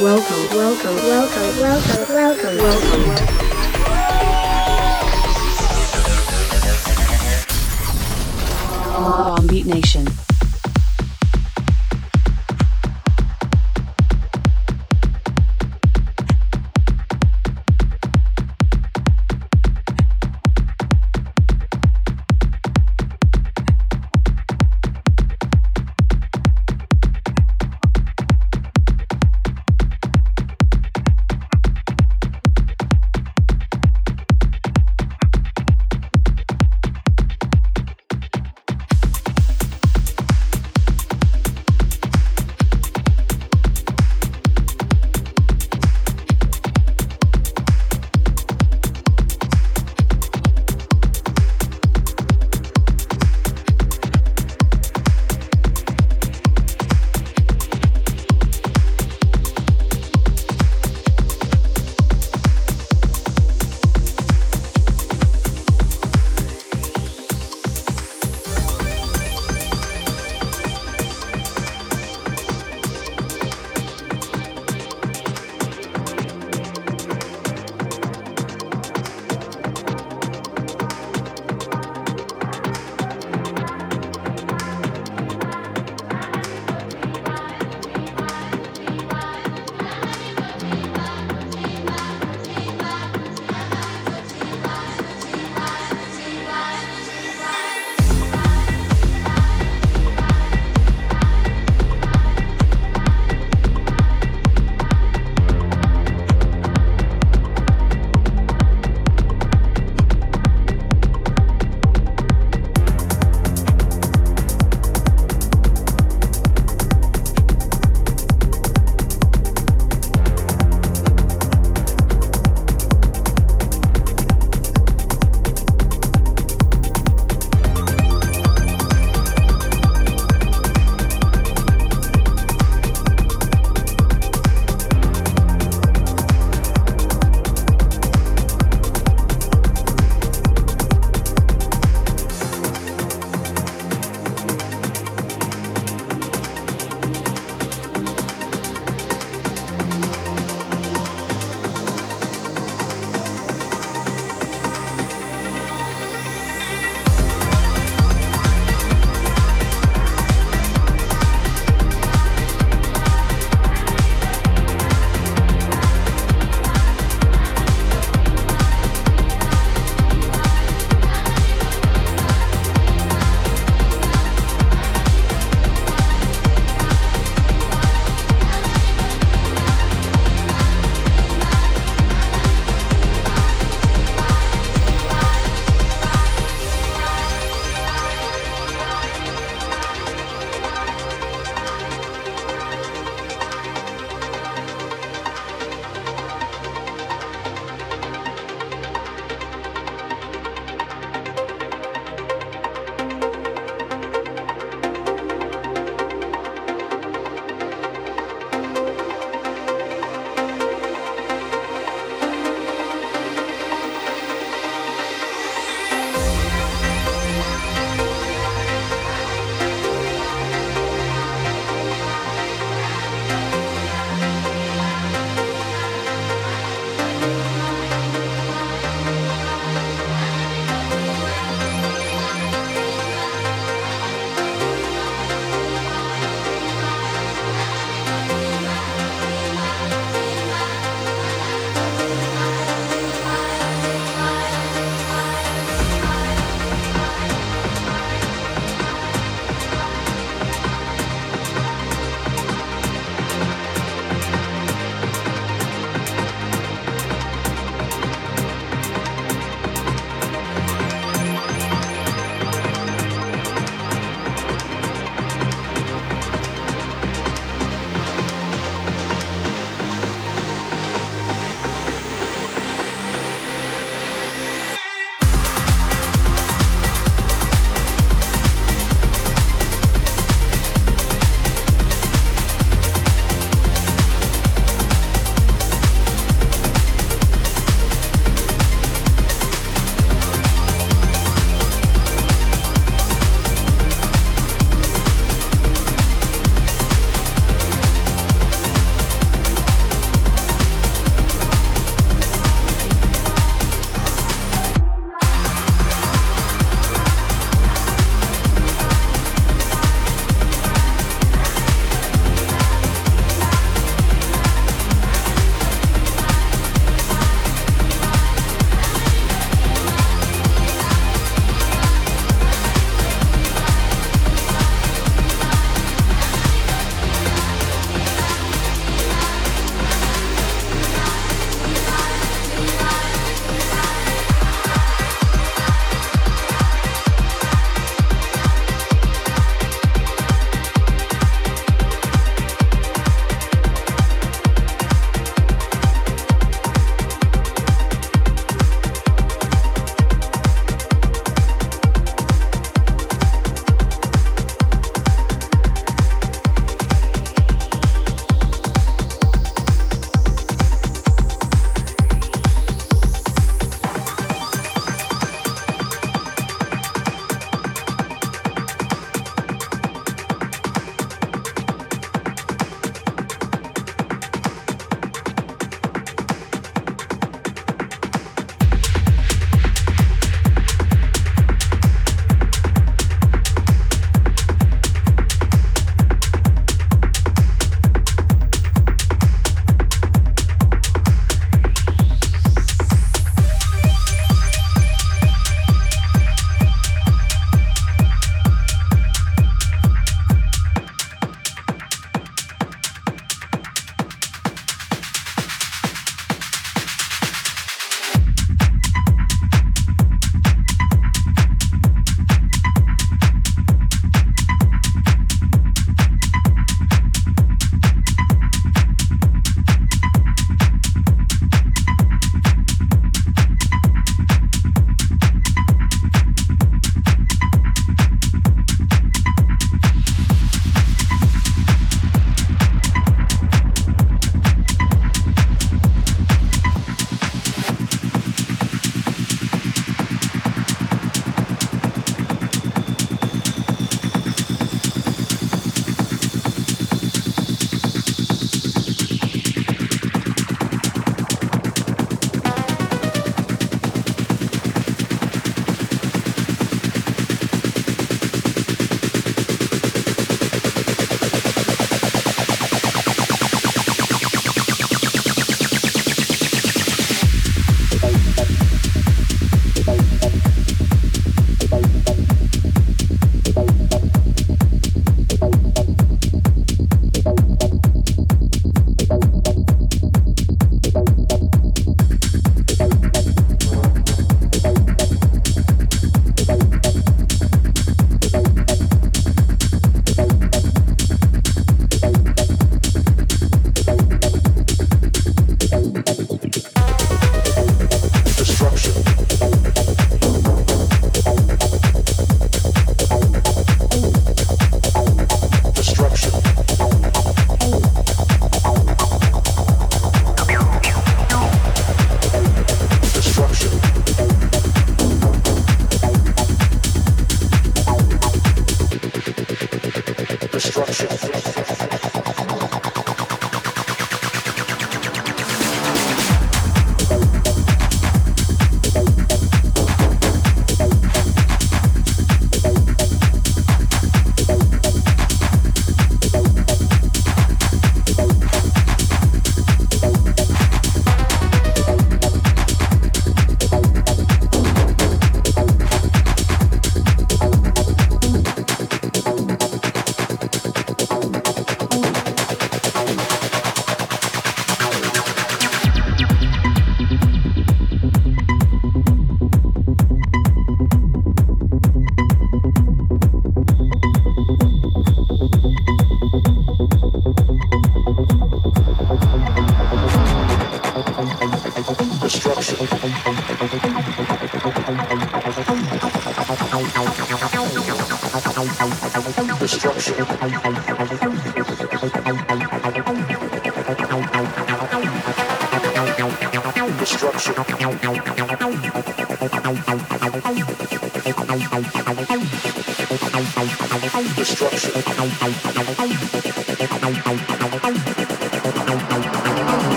Welcome, welcome, welcome, welcome, welcome, welcome. Bombeat Nation.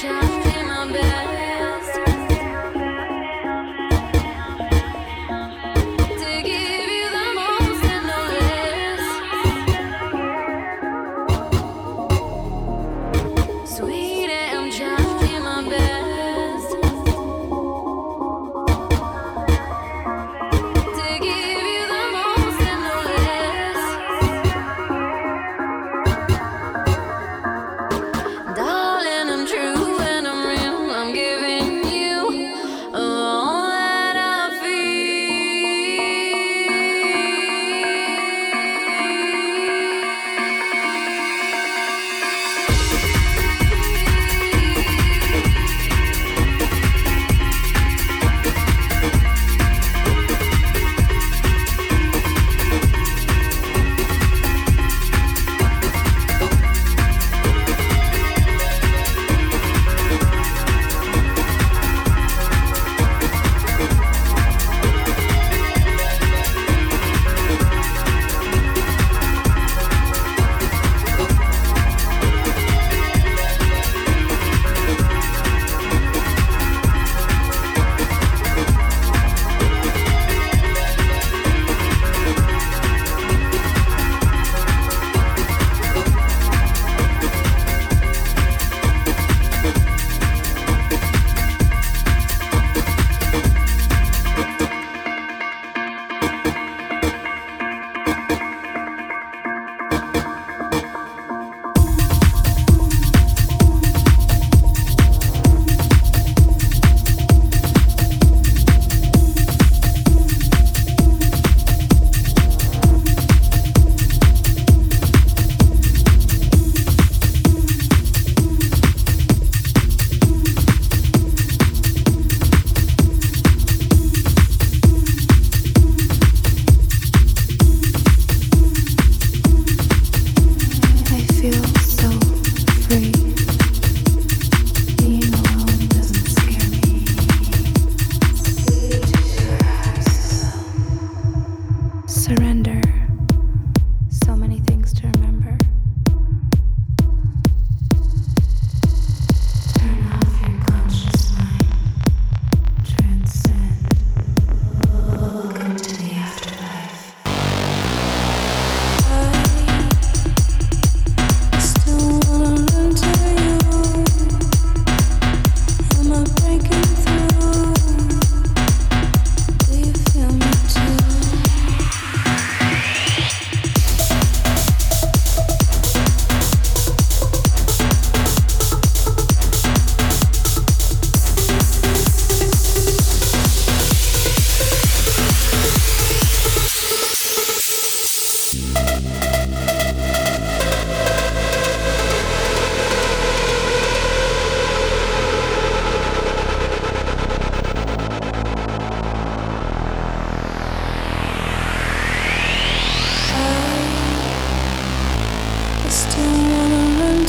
sunshine.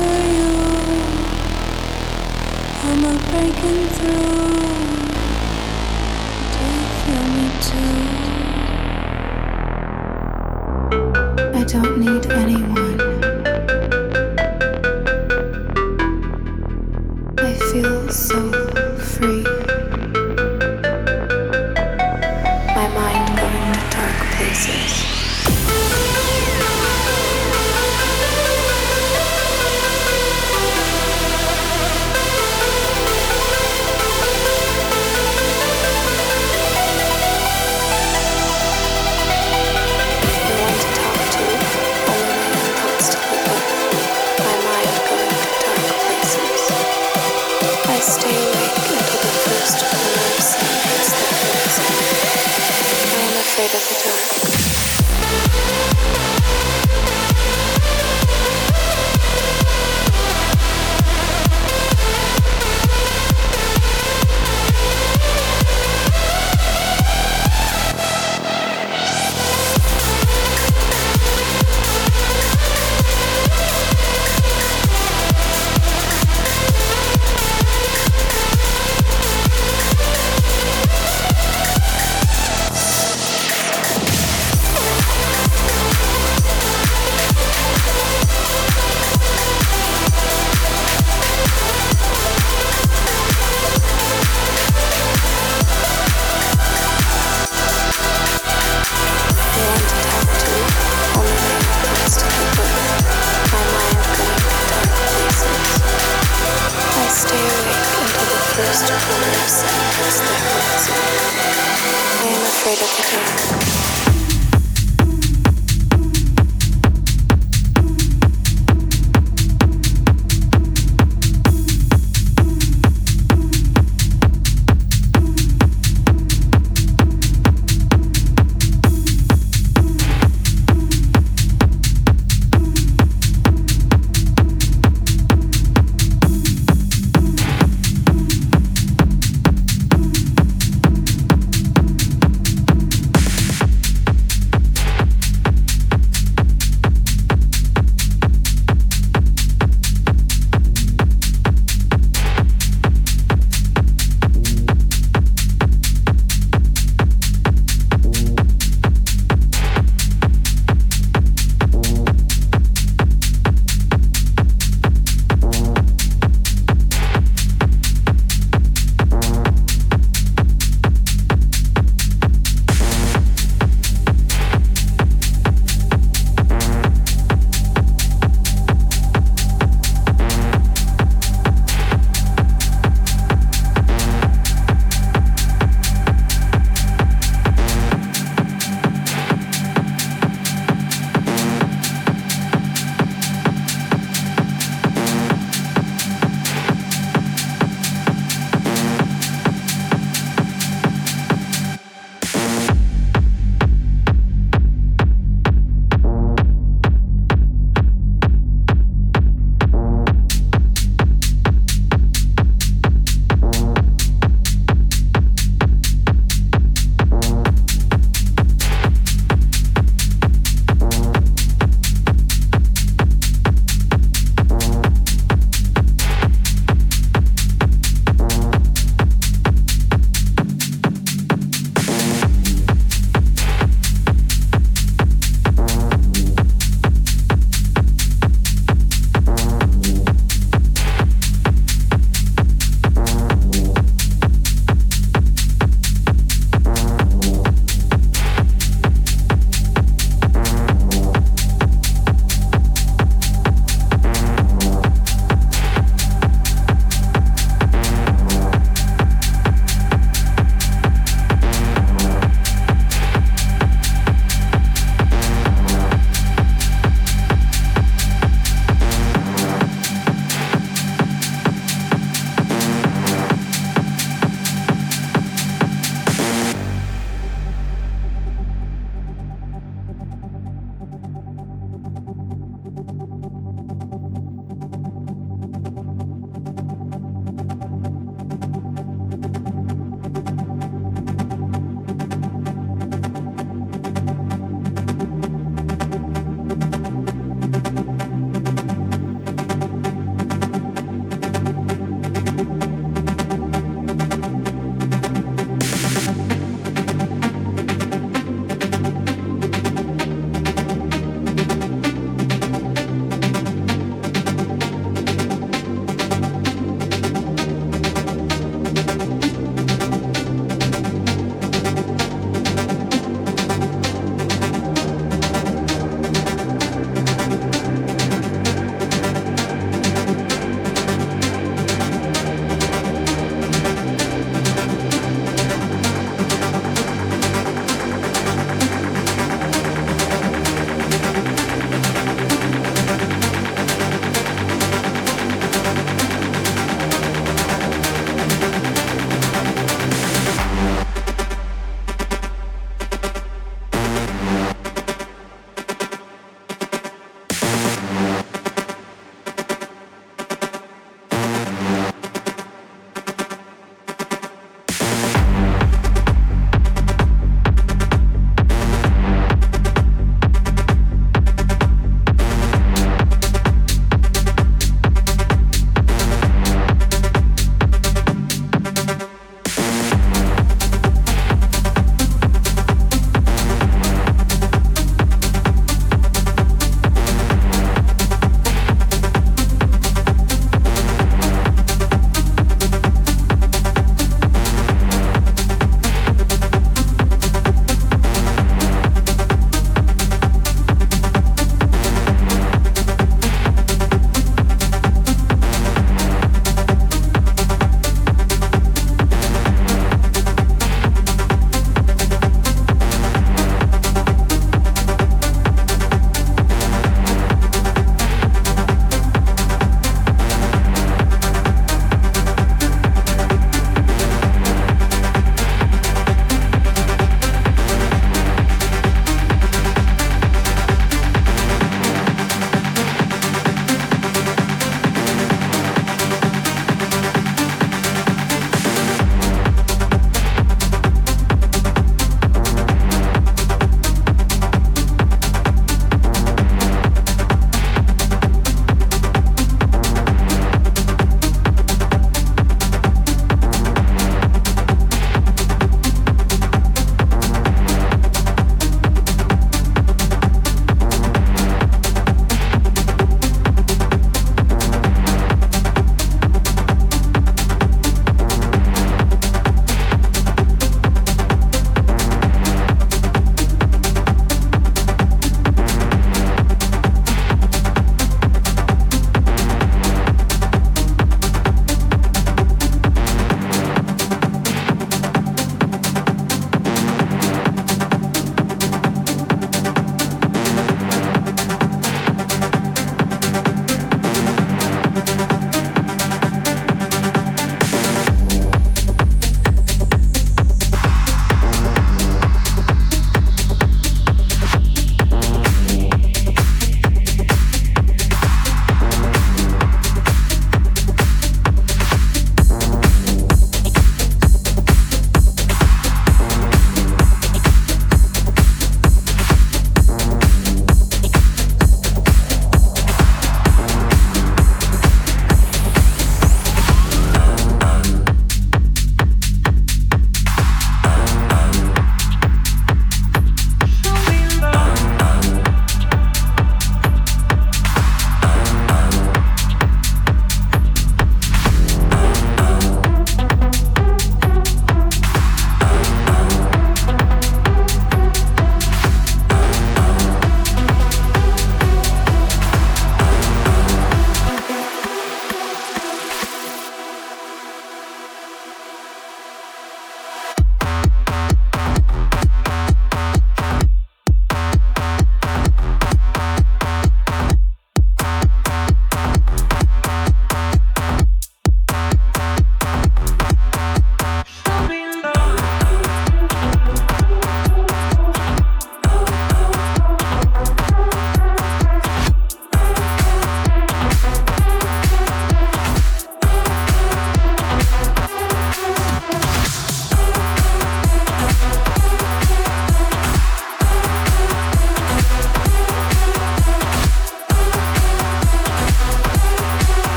for you. I'm not breaking through. Do you feel me too? I don't need anyone. I am afraid of the dark.